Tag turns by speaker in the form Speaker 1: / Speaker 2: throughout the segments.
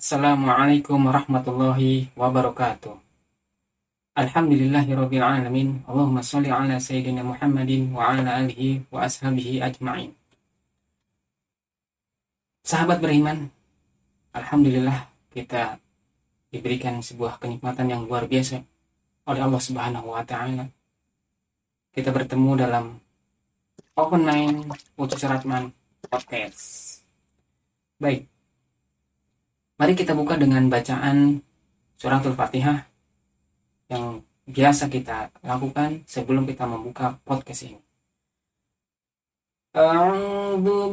Speaker 1: Assalamualaikum warahmatullahi wabarakatuh. Alhamdulillahirabbil alamin. Allahumma shalli ala sayyidina Muhammadin wa ala alihi wa ashabihi ajmain. Sahabat beriman, alhamdulillah kita diberikan sebuah kenikmatan yang luar biasa oleh Allah Subhanahu wa taala. Kita bertemu dalam Open Nine Ucus Ratman Podcast. Baik, Mari kita buka dengan bacaan suratul Fatihah yang biasa kita lakukan sebelum kita membuka podcast ini. A'udzu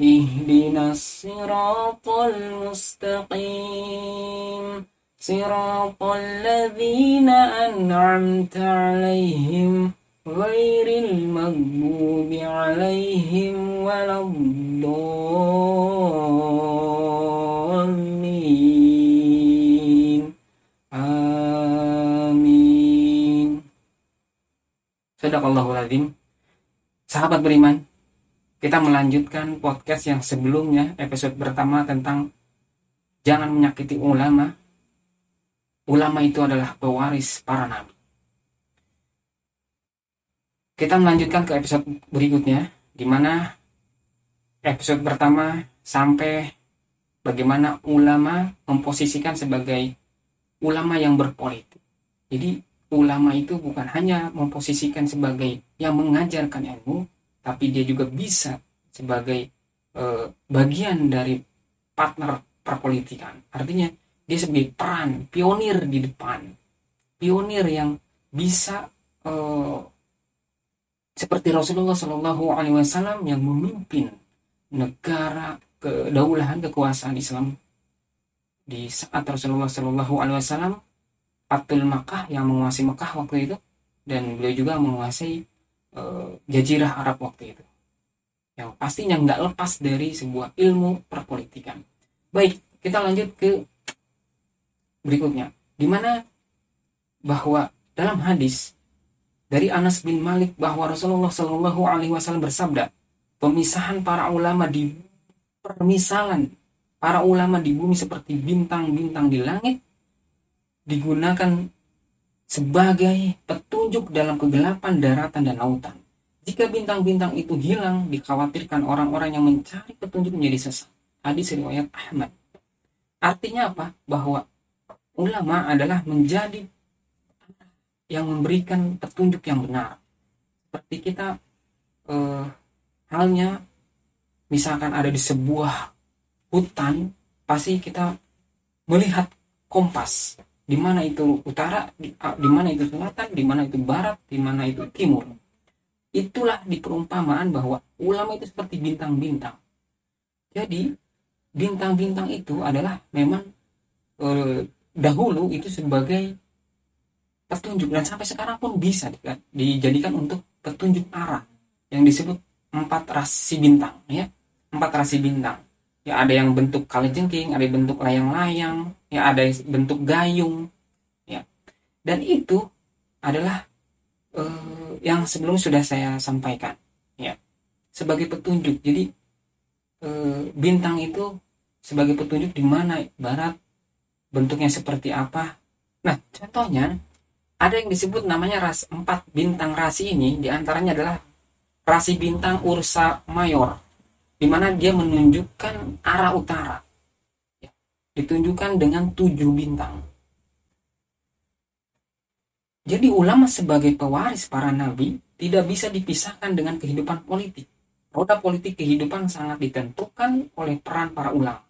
Speaker 1: اهدنا الصراط المستقيم صراط الذين أنعمت عليهم غير المغضوب عليهم ولا الضالين آمين Sadaqallahul Azim Sahabat beriman kita melanjutkan podcast yang sebelumnya Episode pertama tentang Jangan menyakiti ulama Ulama itu adalah pewaris para nabi kita melanjutkan ke episode berikutnya, di mana episode pertama sampai bagaimana ulama memposisikan sebagai ulama yang berpolitik. Jadi ulama itu bukan hanya memposisikan sebagai yang mengajarkan ilmu, tapi dia juga bisa sebagai e, bagian dari partner perpolitikan. Artinya dia sebagai peran pionir di depan, pionir yang bisa e, seperti Rasulullah Shallallahu Alaihi Wasallam yang memimpin negara kedaulahan kekuasaan Islam di saat Rasulullah Shallallahu Alaihi Wasallam Abdul Makkah yang menguasai Mekah waktu itu dan beliau juga menguasai uh, Jazirah Arab waktu itu yang pastinya nggak lepas dari sebuah ilmu perpolitikan. Baik, kita lanjut ke berikutnya, di mana bahwa dalam hadis dari Anas bin Malik bahwa Rasulullah Shallallahu Alaihi Wasallam bersabda, pemisahan para ulama di permisalan para ulama di bumi seperti bintang-bintang di langit digunakan sebagai petunjuk dalam kegelapan daratan dan lautan. Jika bintang-bintang itu hilang, dikhawatirkan orang-orang yang mencari petunjuk menjadi sesat. Hadis riwayat Ahmad. Artinya apa? Bahwa ulama adalah menjadi yang memberikan petunjuk yang benar. Seperti kita eh, halnya misalkan ada di sebuah hutan, pasti kita melihat kompas di mana itu utara, di, di mana itu selatan, di mana itu barat, di mana itu timur. Itulah di perumpamaan bahwa ulama itu seperti bintang-bintang. Jadi bintang-bintang itu adalah memang eh, dahulu itu sebagai petunjuk dan sampai sekarang pun bisa dijadikan untuk petunjuk arah yang disebut empat rasi bintang ya empat rasi bintang ya ada yang bentuk kalajengking ada yang bentuk layang-layang ya ada yang bentuk gayung ya. Dan itu adalah uh, yang sebelum sudah saya sampaikan ya. Sebagai petunjuk jadi uh, bintang itu sebagai petunjuk di mana barat bentuknya seperti apa. Nah contohnya ada yang disebut namanya ras empat bintang rasi ini di antaranya adalah rasi bintang Ursa Mayor di mana dia menunjukkan arah utara. Ya, ditunjukkan dengan tujuh bintang. Jadi ulama sebagai pewaris para nabi tidak bisa dipisahkan dengan kehidupan politik. Roda politik kehidupan sangat ditentukan oleh peran para ulama.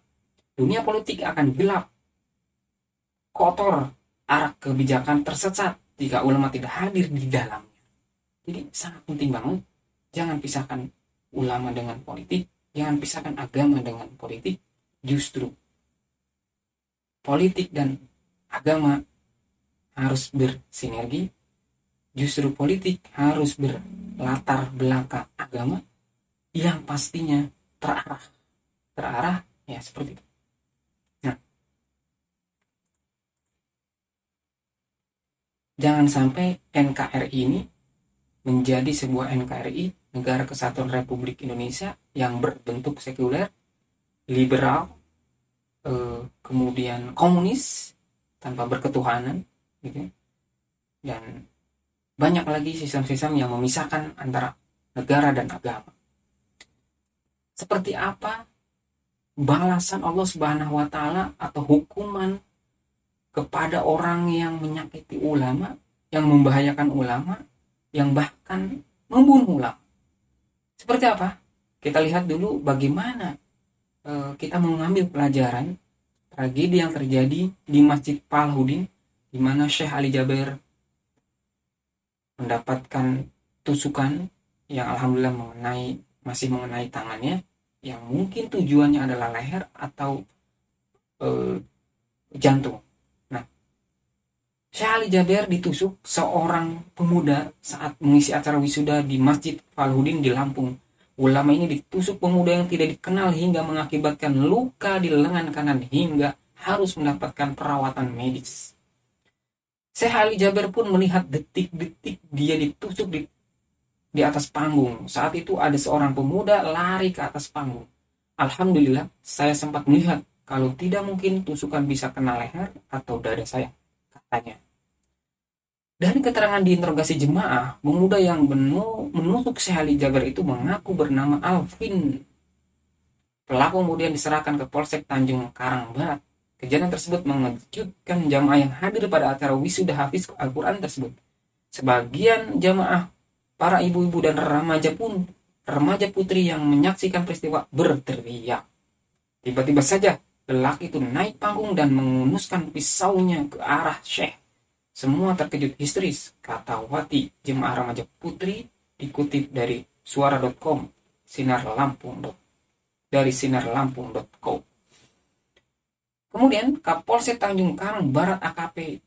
Speaker 1: Dunia politik akan gelap, kotor, arah kebijakan tersesat jika ulama tidak hadir di dalamnya. Jadi sangat penting banget, jangan pisahkan ulama dengan politik, jangan pisahkan agama dengan politik, justru politik dan agama harus bersinergi, justru politik harus berlatar belakang agama yang pastinya terarah. Terarah ya seperti itu. Nah, jangan sampai NKRI ini menjadi sebuah NKRI Negara Kesatuan Republik Indonesia yang berbentuk sekuler, liberal, eh, kemudian komunis tanpa berketuhanan, gitu, ya. dan banyak lagi sistem-sistem yang memisahkan antara negara dan agama. Seperti apa balasan Allah Subhanahu wa taala atau hukuman kepada orang yang menyakiti ulama, yang membahayakan ulama, yang bahkan membunuh ulama. Seperti apa? Kita lihat dulu bagaimana e, kita mengambil pelajaran tragedi yang terjadi di Masjid Palhudin di mana Syekh Ali Jaber mendapatkan tusukan yang alhamdulillah mengenai masih mengenai tangannya yang mungkin tujuannya adalah leher atau e, jantung. Nah, Syekh Ali Jaber ditusuk seorang pemuda saat mengisi acara wisuda di Masjid Falhudin di Lampung. Ulama ini ditusuk pemuda yang tidak dikenal hingga mengakibatkan luka di lengan kanan hingga harus mendapatkan perawatan medis. Syekh Ali Jaber pun melihat detik-detik dia ditusuk di di atas panggung. Saat itu ada seorang pemuda lari ke atas panggung. Alhamdulillah, saya sempat melihat kalau tidak mungkin tusukan bisa kena leher atau dada saya, katanya. Dari keterangan di interogasi jemaah, pemuda yang menusuk Syekh Ali Jaber itu mengaku bernama Alvin. Pelaku kemudian diserahkan ke Polsek Tanjung Karang Barat Kejadian tersebut mengejutkan jamaah yang hadir pada acara wisuda Hafiz Al-Quran tersebut. Sebagian jamaah, para ibu-ibu dan remaja pun, remaja putri yang menyaksikan peristiwa berteriak. Tiba-tiba saja, lelaki itu naik panggung dan mengunuskan pisaunya ke arah Syekh. Semua terkejut histeris, kata Wati, jemaah remaja putri, dikutip dari suara.com, sinar lampung. Dari sinarlampung.com. Kemudian Kapolsek Tanjung Karang Barat AKP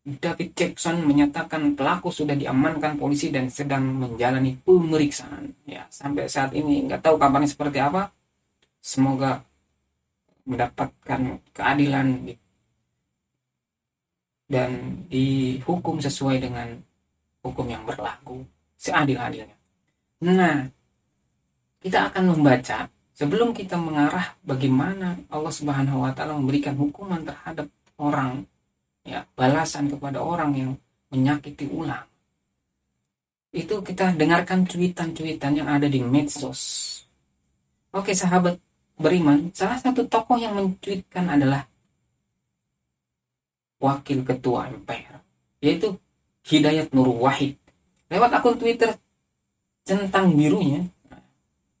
Speaker 1: David Jackson menyatakan pelaku sudah diamankan polisi dan sedang menjalani pemeriksaan. Ya, sampai saat ini nggak tahu kabarnya seperti apa. Semoga mendapatkan keadilan dan dihukum sesuai dengan hukum yang berlaku seadil-adilnya. Nah, kita akan membaca Sebelum kita mengarah bagaimana Allah Subhanahu wa taala memberikan hukuman terhadap orang ya, balasan kepada orang yang menyakiti ulama. Itu kita dengarkan cuitan-cuitan yang ada di medsos. Oke, sahabat beriman, salah satu tokoh yang mencuitkan adalah wakil ketua MPR, yaitu Hidayat Nur Wahid. Lewat akun Twitter centang birunya,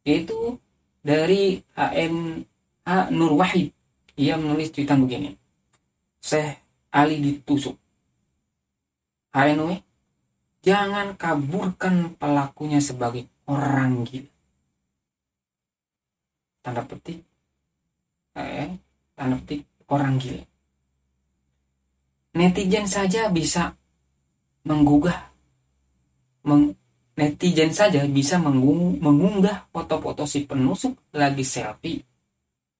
Speaker 1: yaitu dari HM A Nur Wahid. Ia menulis cuitan begini. Syekh Ali ditusuk. HNW, jangan kaburkan pelakunya sebagai orang gila. Tanda petik, eh, tanda petik orang gila. Netizen saja bisa menggugah, meng, Netizen saja bisa mengunggah foto-foto si penusuk lagi selfie.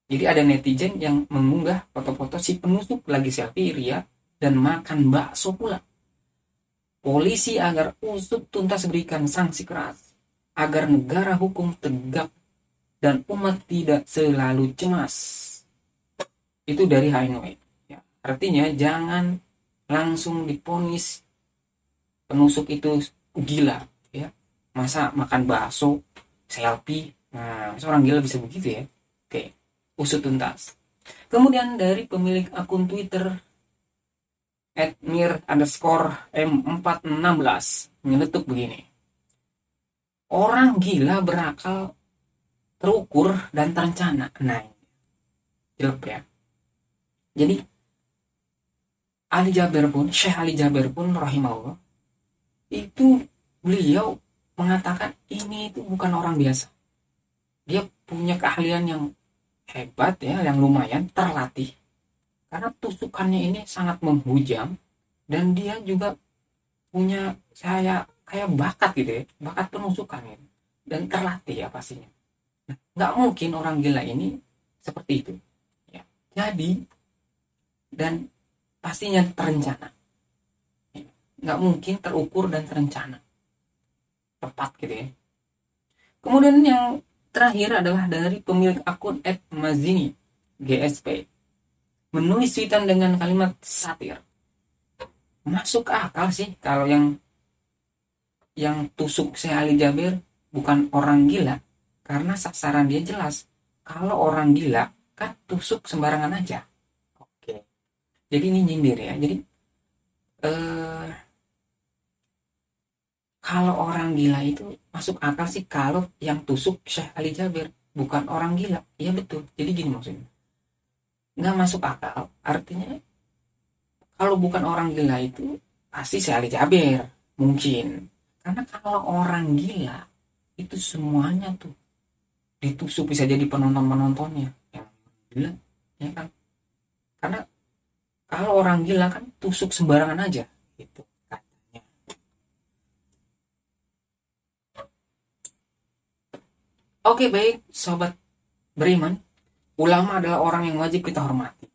Speaker 1: Jadi ada netizen yang mengunggah foto-foto si penusuk lagi selfie ria dan makan bakso pula. Polisi agar usut tuntas berikan sanksi keras agar negara hukum tegak dan umat tidak selalu cemas. Itu dari Hanoi. Ya, artinya jangan langsung diponis. Penusuk itu gila masa makan bakso selfie. Nah seorang gila bisa begitu ya? Oke usut tuntas. Kemudian dari pemilik akun twitter Admir underscore M416 menyeletuk begini. Orang gila berakal terukur dan terencana. Nah jelek ya? Jadi Ali Jabir pun Syekh Ali Jabir pun rahimahullah itu beliau mengatakan ini itu bukan orang biasa. Dia punya keahlian yang hebat ya yang lumayan terlatih. Karena tusukannya ini sangat menghujam dan dia juga punya saya kayak bakat gitu ya bakat penusukan gitu. dan terlatih ya pastinya. Nah, nggak mungkin orang gila ini seperti itu. Ya jadi dan pastinya terencana. Nggak mungkin terukur dan terencana. Tepat gitu ya. Kemudian yang terakhir adalah dari pemilik akun @mazini GSP menulis tweetan dengan kalimat satir. Masuk akal sih kalau yang yang tusuk saya Ali Jabir bukan orang gila. Karena sasaran dia jelas. Kalau orang gila kan tusuk sembarangan aja jadi ini nyindir ya. Jadi eh, kalau orang gila itu masuk akal sih kalau yang tusuk Syekh Ali Jabir bukan orang gila. Iya betul. Jadi gini maksudnya. Nggak masuk akal artinya kalau bukan orang gila itu pasti Syekh Ali Jabir mungkin. Karena kalau orang gila itu semuanya tuh ditusuk bisa jadi penonton penontonnya yang gila ya kan? Karena kalau orang gila kan tusuk sembarangan aja gitu katanya. Oke baik sobat beriman. Ulama adalah orang yang wajib kita hormati.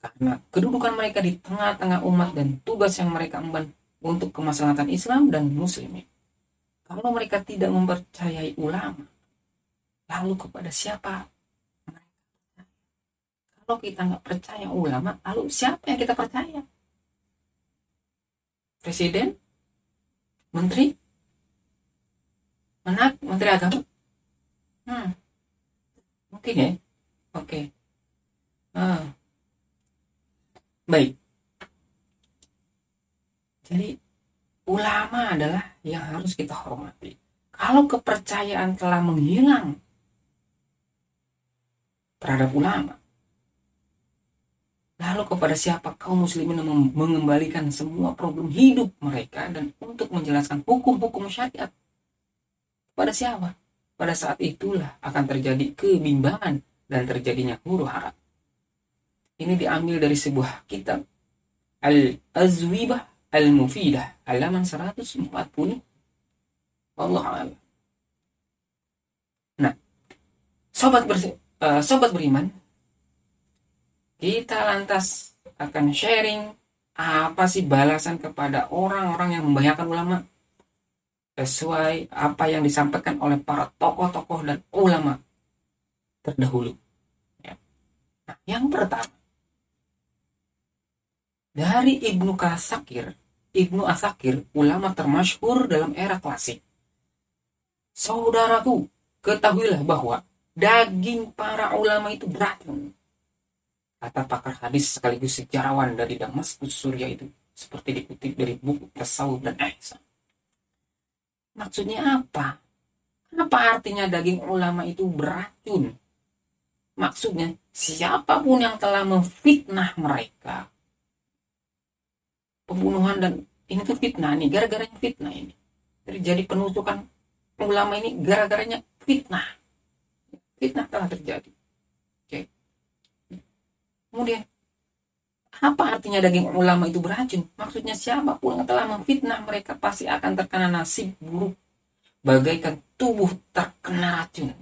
Speaker 1: Karena kedudukan mereka di tengah-tengah umat dan tugas yang mereka emban untuk kemaslahatan Islam dan muslimin. Kalau mereka tidak mempercayai ulama lalu kepada siapa kalau kita nggak percaya ulama lalu siapa yang kita percaya presiden menteri menak menteri agama hmm. mungkin ya oke okay. ah. baik jadi ulama adalah yang harus kita hormati. Kalau kepercayaan telah menghilang terhadap ulama, lalu kepada siapa kaum muslimin mengembalikan semua problem hidup mereka dan untuk menjelaskan hukum-hukum syariat pada siapa? Pada saat itulah akan terjadi kebimbangan dan terjadinya huru hara. Ini diambil dari sebuah kitab Al-Azwibah Al-Mufidah halaman 140 Allah. Nah, sobat bersi, uh, sobat beriman, kita lantas akan sharing apa sih balasan kepada orang-orang yang membahayakan ulama sesuai apa yang disampaikan oleh para tokoh-tokoh dan ulama terdahulu. Ya. Nah, yang pertama dari Ibnu Kasakir Ibnu Asakir, ulama termasyhur dalam era klasik. Saudaraku, ketahuilah bahwa daging para ulama itu beracun. Kata pakar hadis sekaligus sejarawan dari Damaskus Surya itu, seperti dikutip dari buku Tasawuf dan Ihsan. Maksudnya apa? Apa artinya daging ulama itu beracun? Maksudnya, siapa pun yang telah memfitnah mereka, pembunuhan dan ini tuh fitnah nih gara-garanya fitnah ini terjadi penusukan ulama ini gara-garanya fitnah fitnah telah terjadi kemudian apa artinya daging ulama itu beracun maksudnya siapa pun yang telah memfitnah mereka pasti akan terkena nasib buruk bagaikan tubuh terkena racun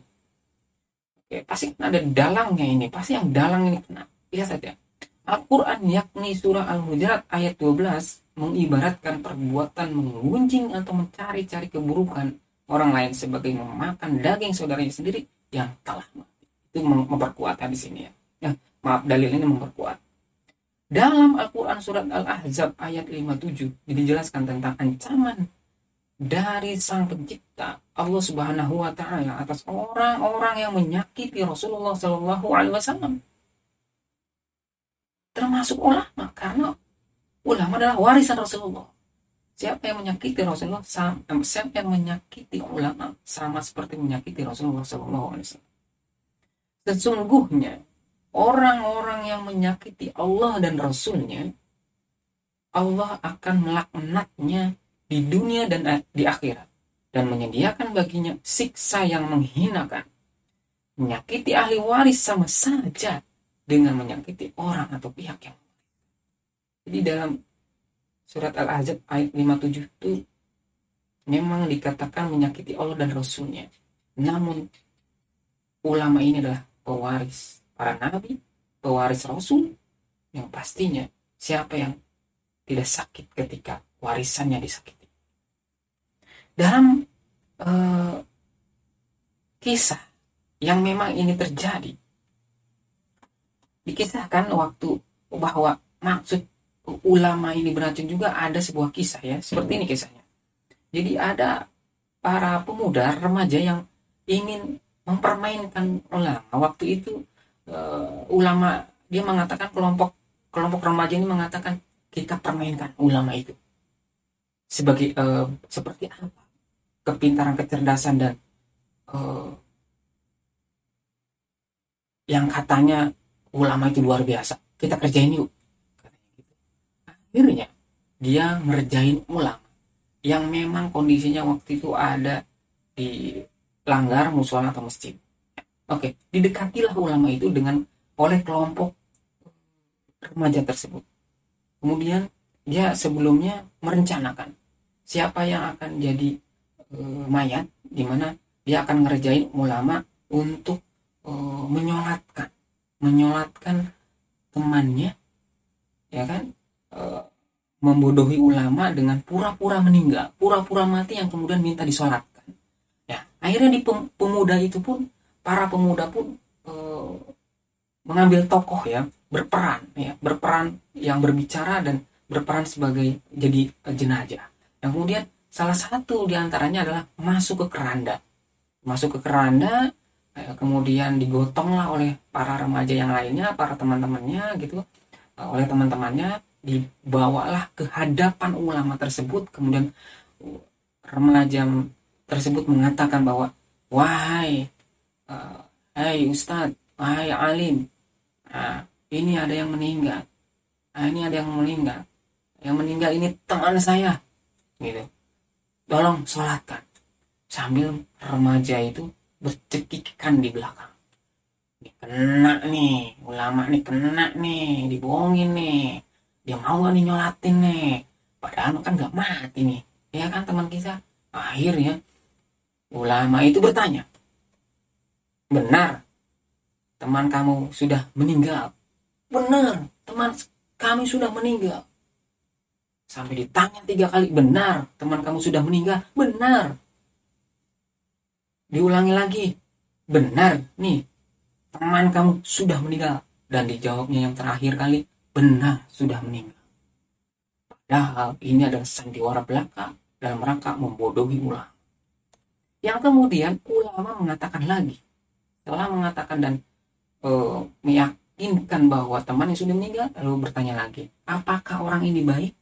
Speaker 1: oke pasti ada dalangnya ini pasti yang dalang ini kena lihat saja Al-Quran yakni surah Al-Hujurat ayat 12 mengibaratkan perbuatan mengunjing atau mencari-cari keburukan orang lain sebagai memakan daging saudaranya sendiri yang telah mati. Itu memperkuat di sini ya. ya. Maaf dalil ini memperkuat. Dalam Al-Quran surat Al-Ahzab ayat 57 dijelaskan tentang ancaman dari sang pencipta Allah Subhanahu wa taala atas orang-orang yang menyakiti Rasulullah Shallallahu alaihi wasallam termasuk ulama karena ulama adalah warisan Rasulullah. Siapa yang menyakiti Rasulullah, sama, siapa yang menyakiti ulama sama seperti menyakiti Rasulullah SAW. Sesungguhnya orang-orang yang menyakiti Allah dan Rasulnya, Allah akan melaknatnya di dunia dan di akhirat dan menyediakan baginya siksa yang menghinakan. Menyakiti ahli waris sama saja dengan menyakiti orang atau pihak yang jadi dalam surat Al-Ahzab ayat 57 itu memang dikatakan menyakiti Allah dan Rasulnya. Namun ulama ini adalah pewaris para nabi, pewaris Rasul yang pastinya siapa yang tidak sakit ketika warisannya disakiti. Dalam uh, kisah yang memang ini terjadi, dikisahkan waktu bahwa maksud ulama ini beracun juga ada sebuah kisah ya, seperti ini kisahnya. Jadi ada para pemuda remaja yang ingin mempermainkan ulama. Waktu itu uh, ulama dia mengatakan kelompok kelompok remaja ini mengatakan kita permainkan ulama itu. Sebagai uh, seperti apa kepintaran kecerdasan dan uh, yang katanya ulama itu luar biasa. Kita kerjain yuk akhirnya dia ngerjain ulama yang memang kondisinya waktu itu ada di langgar musola atau masjid oke didekatilah ulama itu dengan oleh kelompok remaja tersebut. Kemudian dia sebelumnya merencanakan siapa yang akan jadi e, mayat di mana dia akan ngerjain ulama untuk e, menyolatkan menyolatkan temannya ya kan? E, membodohi ulama dengan pura-pura meninggal pura-pura mati yang kemudian minta disolatkan. Ya akhirnya di pemuda itu pun para pemuda pun e, mengambil tokoh ya berperan ya berperan yang berbicara dan berperan sebagai jadi jenazah. Yang kemudian salah satu di antaranya adalah masuk ke keranda. Masuk ke keranda eh, kemudian digotonglah oleh para remaja yang lainnya para teman-temannya gitu. Eh, oleh teman-temannya dibawalah ke hadapan ulama tersebut. Kemudian remaja tersebut mengatakan bahwa wahai uh, hai ustadz wahai alim Nah, ini ada yang meninggal. Nah, ini ada yang meninggal. Yang meninggal ini teman saya. Gitu. Tolong sholatkan. Sambil remaja itu bercekikan di belakang. Ini kena nih, ulama nih kena nih, dibohongin nih. Dia mau nih nyolatin nih. Padahal kan gak mati nih. Ya kan teman kita. Akhirnya ulama itu bertanya. Benar teman kamu sudah meninggal. Benar, teman kami sudah meninggal. Sampai ditanya tiga kali, benar, teman kamu sudah meninggal. Benar. Diulangi lagi, benar, nih, teman kamu sudah meninggal. Dan dijawabnya yang terakhir kali, benar, sudah meninggal. Padahal ini adalah sandiwara belaka dalam rangka membodohi ulama. Yang kemudian ulama mengatakan lagi, setelah mengatakan dan uh, meyakinkan bahwa teman yang sudah meninggal lalu bertanya lagi apakah orang ini baik?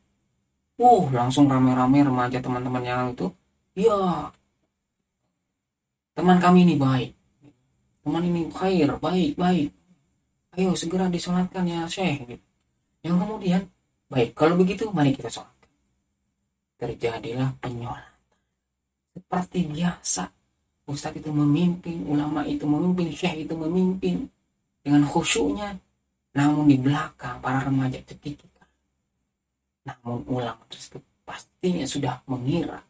Speaker 1: Uh langsung rame-rame remaja teman-teman yang itu ya teman kami ini baik. Teman ini khair baik baik. Ayo segera disolatkan ya syekh. Yang kemudian baik kalau begitu mari kita sholat terjadilah penyolatan. Seperti biasa Ustadz itu memimpin, ulama itu memimpin, syekh itu memimpin, dengan khusyuknya namun di belakang para remaja cekikikan namun ulama tersebut pastinya sudah mengira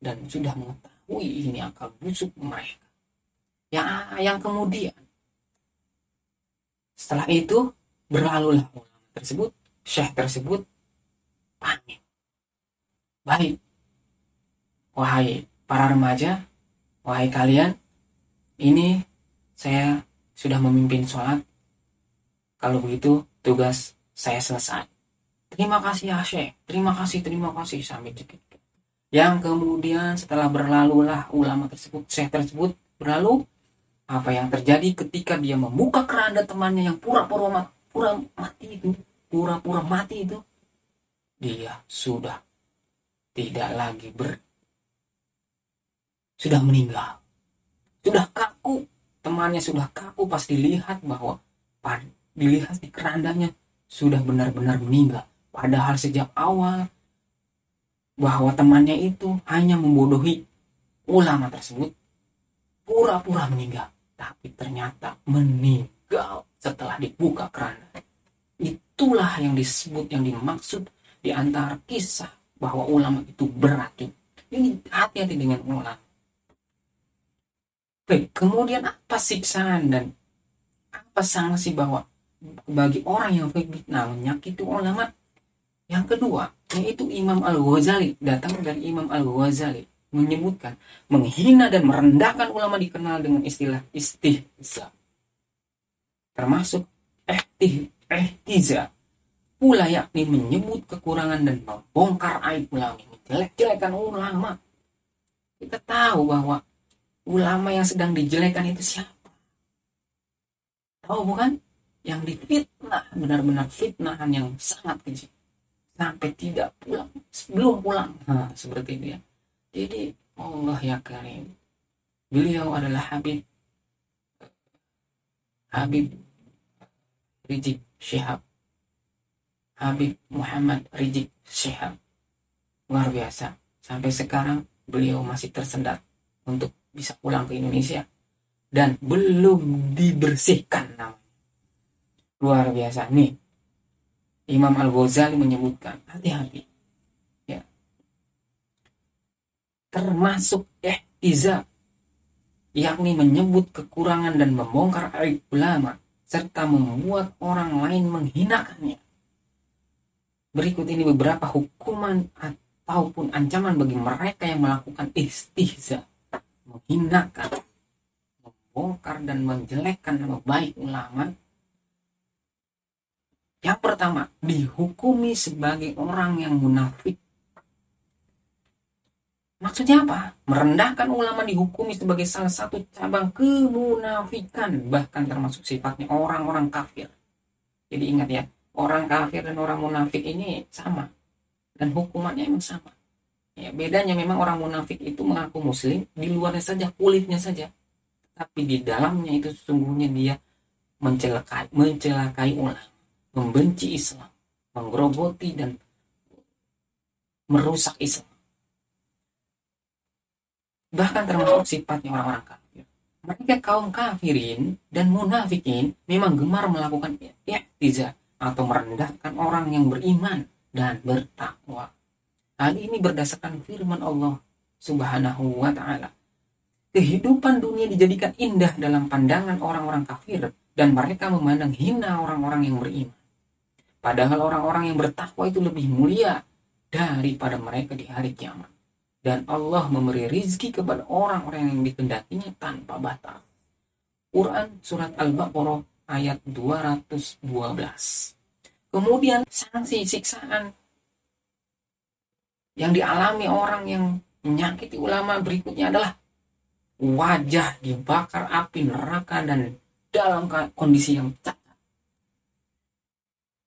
Speaker 1: dan sudah mengetahui ini akal busuk mereka. Yang yang kemudian setelah itu berlalulah ulama tersebut syekh tersebut panik. Baik wahai para remaja wahai kalian ini saya sudah memimpin sholat. Kalau begitu, tugas saya selesai. Terima kasih ya. Terima kasih, terima kasih. Sampai dikit. Yang kemudian setelah berlalulah ulama tersebut, Syekh tersebut berlalu, apa yang terjadi ketika dia membuka keranda temannya yang pura-pura pura mati itu, pura-pura mati itu, dia sudah tidak lagi ber sudah meninggal sudah kaku temannya sudah kaku pas dilihat bahwa dilihat di kerandanya sudah benar-benar meninggal. Padahal sejak awal bahwa temannya itu hanya membodohi ulama tersebut pura-pura meninggal. Tapi ternyata meninggal setelah dibuka keranda. Itulah yang disebut, yang dimaksud di antara kisah bahwa ulama itu beracun. Ini hati-hati dengan ulama. Baik, kemudian apa siksaan dan apa sanksi bahwa bagi orang yang fitnah menyakiti ulama? Yang kedua, yaitu Imam Al-Ghazali, datang dari Imam Al-Ghazali menyebutkan menghina dan merendahkan ulama dikenal dengan istilah istihza. Termasuk ehtih, ehtiza pula yakni menyebut kekurangan dan membongkar aib ulama jelek-jelekan ulama kita tahu bahwa ulama yang sedang dijelekan itu siapa? Tahu bukan? Yang difitnah benar-benar fitnahan yang sangat keji sampai tidak pulang sebelum pulang. Nah, seperti itu ya. Jadi Allah ya karim beliau adalah Habib Habib Rizik Syihab. Habib Muhammad Rizik Syihab. Luar biasa. Sampai sekarang beliau masih tersendat untuk bisa pulang ke Indonesia. Dan belum dibersihkan namanya. Luar biasa. Nih, Imam Al-Ghazali menyebutkan, hati-hati. Ya. Termasuk ihtiza yakni menyebut kekurangan dan membongkar aib ulama serta membuat orang lain menghinakannya Berikut ini beberapa hukuman ataupun ancaman bagi mereka yang melakukan istihza, menghinakan, membongkar dan menjelekkan nama baik ulama. Yang pertama, dihukumi sebagai orang yang munafik. Maksudnya apa? Merendahkan ulama dihukumi sebagai salah satu cabang kemunafikan, bahkan termasuk sifatnya orang-orang kafir. Jadi ingat ya, orang kafir dan orang munafik ini sama dan hukumannya emang sama ya bedanya memang orang munafik itu mengaku muslim di luarnya saja kulitnya saja. Tapi di dalamnya itu sesungguhnya dia mencelakai mencelakai ulama membenci Islam menggerogoti dan merusak Islam. Bahkan termasuk sifatnya orang-orang kafir. Mereka kaum kafirin dan munafikin memang gemar melakukan iktizah atau merendahkan orang yang beriman dan bertakwa. Hal ini berdasarkan firman Allah Subhanahu wa taala. Kehidupan dunia dijadikan indah dalam pandangan orang-orang kafir dan mereka memandang hina orang-orang yang beriman. Padahal orang-orang yang bertakwa itu lebih mulia daripada mereka di hari kiamat. Dan Allah memberi rizki kepada orang-orang yang dikehendakinya tanpa batas. Quran Surat Al-Baqarah ayat 212. Kemudian sanksi siksaan yang dialami orang yang menyakiti ulama berikutnya adalah wajah dibakar api neraka dan dalam kondisi yang cacat.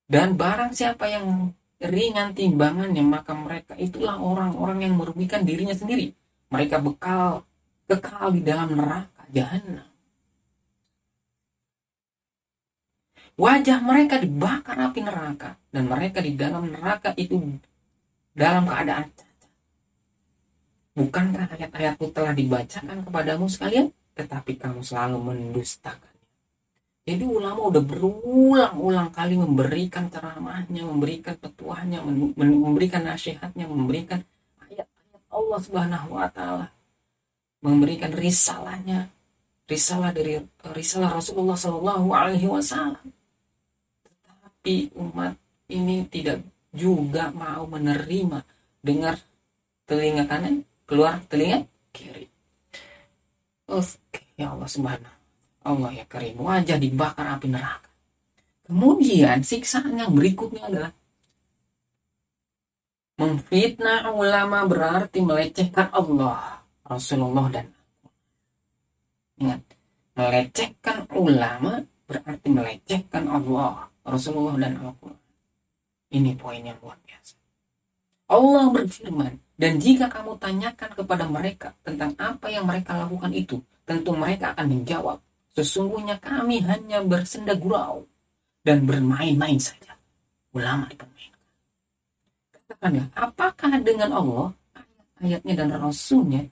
Speaker 1: Dan barang siapa yang ringan timbangannya maka mereka itulah orang-orang yang merugikan dirinya sendiri. Mereka bekal kekal di dalam neraka jahanam. Wajah mereka dibakar api neraka dan mereka di dalam neraka itu dalam keadaan cacat. Bukankah ayat-ayatku telah dibacakan kepadamu sekalian? Tetapi kamu selalu mendustakannya. Jadi ulama udah berulang-ulang kali memberikan ceramahnya, memberikan petuahnya, memberikan nasihatnya, memberikan ayat-ayat Allah Subhanahu wa taala, memberikan risalahnya, risalah dari risalah Rasulullah Shallallahu alaihi wasallam tapi umat ini tidak juga mau menerima. Dengar telinga kanan keluar telinga kiri. Oke ya Allah subhanahu Allah ya karim wajah dibakar api neraka. Kemudian siksaan yang berikutnya adalah memfitnah ulama berarti melecehkan Allah Rasulullah dan ingat melecehkan ulama berarti melecehkan Allah Rasulullah dan Al-Quran. Ini poin yang luar biasa. Allah berfirman, dan jika kamu tanyakan kepada mereka tentang apa yang mereka lakukan itu, tentu mereka akan menjawab, sesungguhnya kami hanya bersenda gurau. dan bermain-main saja. Ulama dipermainkan. Katakanlah, apakah dengan Allah, ayatnya dan Rasulnya,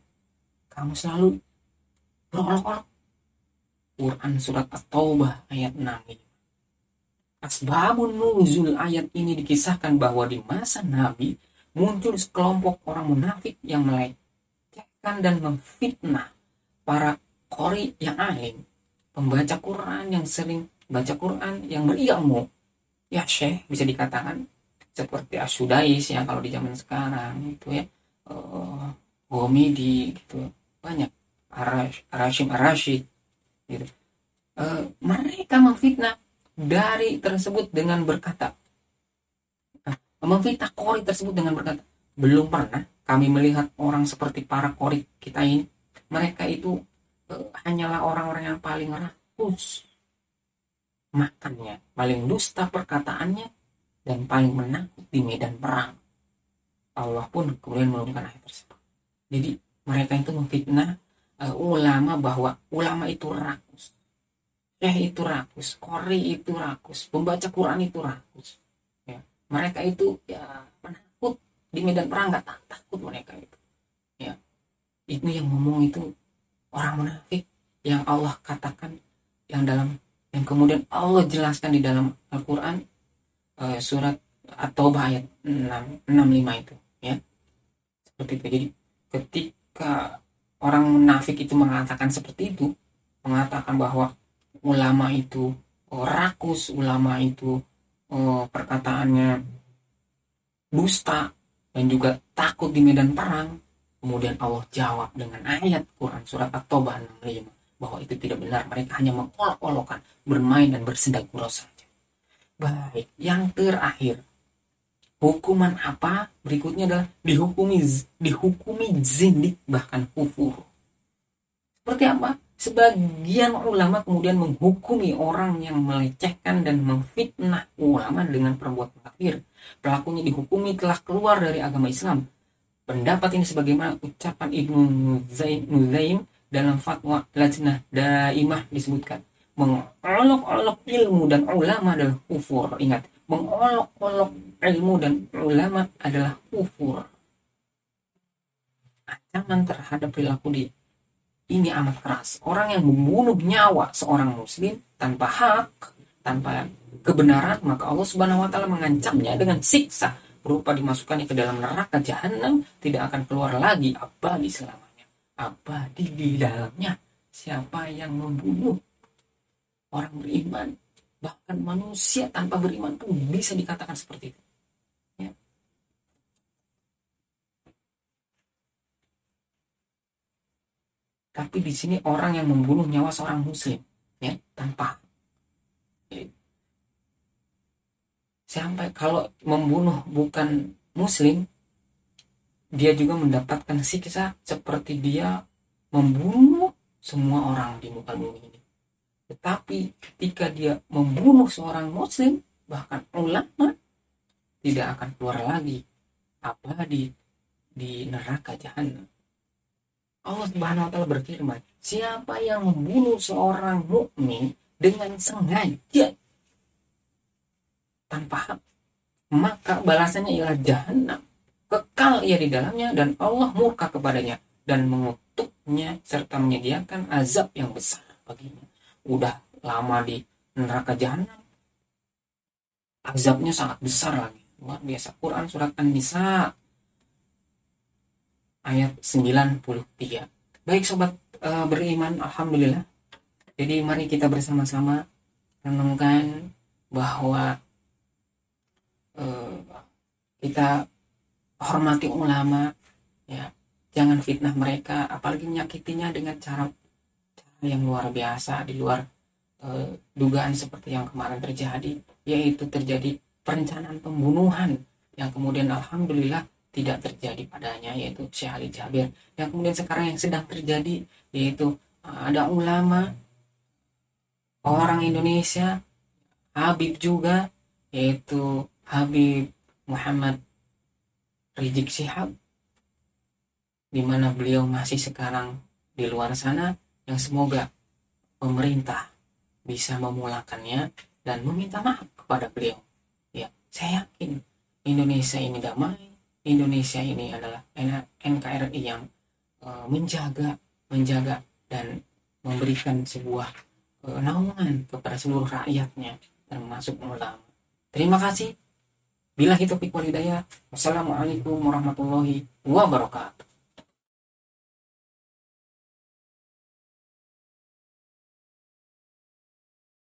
Speaker 1: kamu selalu berolok-olok? Quran Surat At-Taubah ayat 6 ini. Asbabun nuzul ayat ini dikisahkan bahwa di masa Nabi muncul sekelompok orang munafik yang melecehkan dan memfitnah para kori yang alim, pembaca Quran yang sering baca Quran, yang berilmu. Ya syekh bisa dikatakan seperti Asudais ya kalau di zaman sekarang itu ya. Uh, Gomidi gitu banyak Arash, Arashim Arashid gitu. Uh, mereka memfitnah dari tersebut dengan berkata nah, memfitnah kori tersebut dengan berkata belum pernah kami melihat orang seperti para kori kita ini. Mereka itu uh, hanyalah orang-orang yang paling rakus. Makannya paling dusta perkataannya dan paling menakut di medan perang. Allah pun kemudian menurunkan ayat tersebut. Jadi mereka itu memfitnah uh, ulama bahwa ulama itu rakus Syekh itu rakus, Kori itu rakus, pembaca Quran itu rakus. Ya. Mereka itu ya penakut di medan perang nggak takut mereka itu. Ya. Itu yang ngomong itu orang munafik yang Allah katakan yang dalam yang kemudian Allah jelaskan di dalam Al-Quran uh, surat atau ayat 6, 65 itu ya seperti itu jadi ketika orang munafik itu mengatakan seperti itu mengatakan bahwa ulama itu oh, rakus, ulama itu oh, perkataannya dusta dan juga takut di medan perang. Kemudian Allah jawab dengan ayat Quran surat At-Taubah 65 bahwa itu tidak benar. Mereka hanya mengolok-olokkan, bermain dan bersendak gurau saja. Baik, yang terakhir. Hukuman apa? Berikutnya adalah dihukumi dihukumi zindik bahkan kufur. Seperti apa? Sebagian ulama kemudian menghukumi orang yang melecehkan dan memfitnah ulama dengan perbuatan kafir. Pelakunya dihukumi telah keluar dari agama Islam. Pendapat ini sebagaimana ucapan Ibnu Nuzaim dalam fatwa Lajnah Daimah disebutkan. Mengolok-olok ilmu dan ulama adalah kufur. Ingat, mengolok-olok ilmu dan ulama adalah kufur. Ancaman terhadap perilaku di ini amat keras. Orang yang membunuh nyawa seorang muslim tanpa hak, tanpa kebenaran, maka Allah Subhanahu wa taala mengancamnya dengan siksa berupa dimasukkannya ke dalam neraka jahanam, tidak akan keluar lagi abadi selamanya. Abadi di dalamnya. Siapa yang membunuh orang beriman, bahkan manusia tanpa beriman pun bisa dikatakan seperti itu. Tapi di sini orang yang membunuh nyawa seorang muslim ya tanpa. Sampai kalau membunuh bukan muslim dia juga mendapatkan siksa seperti dia membunuh semua orang di muka bumi ini. Tetapi ketika dia membunuh seorang muslim bahkan ulama tidak akan keluar lagi. Abadi di neraka jahanam Allah Subhanahu wa taala berfirman, siapa yang membunuh seorang mukmin dengan sengaja tanpa hak, maka balasannya ialah jahanam. Kekal ia di dalamnya dan Allah murka kepadanya dan mengutuknya serta menyediakan azab yang besar baginya. Udah lama di neraka jahanam. Azabnya sangat besar lagi. Luar biasa. Quran surat An-Nisa ayat 93. Baik sobat uh, beriman, alhamdulillah. Jadi mari kita bersama-sama renungkan bahwa uh, kita hormati ulama ya jangan fitnah mereka apalagi menyakitinya dengan cara cara yang luar biasa di luar uh, dugaan seperti yang kemarin terjadi yaitu terjadi perencanaan pembunuhan yang kemudian alhamdulillah tidak terjadi padanya yaitu Syekh Ali Jabir yang kemudian sekarang yang sedang terjadi yaitu uh, ada ulama orang Indonesia Habib juga yaitu Habib Muhammad Rizik Syihab di mana beliau masih sekarang di luar sana yang semoga pemerintah bisa memulakannya dan meminta maaf kepada beliau. Ya, saya yakin Indonesia ini damai, Indonesia ini adalah NKRI yang uh, menjaga, menjaga dan memberikan sebuah naungan kepada seluruh rakyatnya termasuk ulama. Terima kasih. Bila itu walidaya. Wassalamualaikum warahmatullahi wabarakatuh.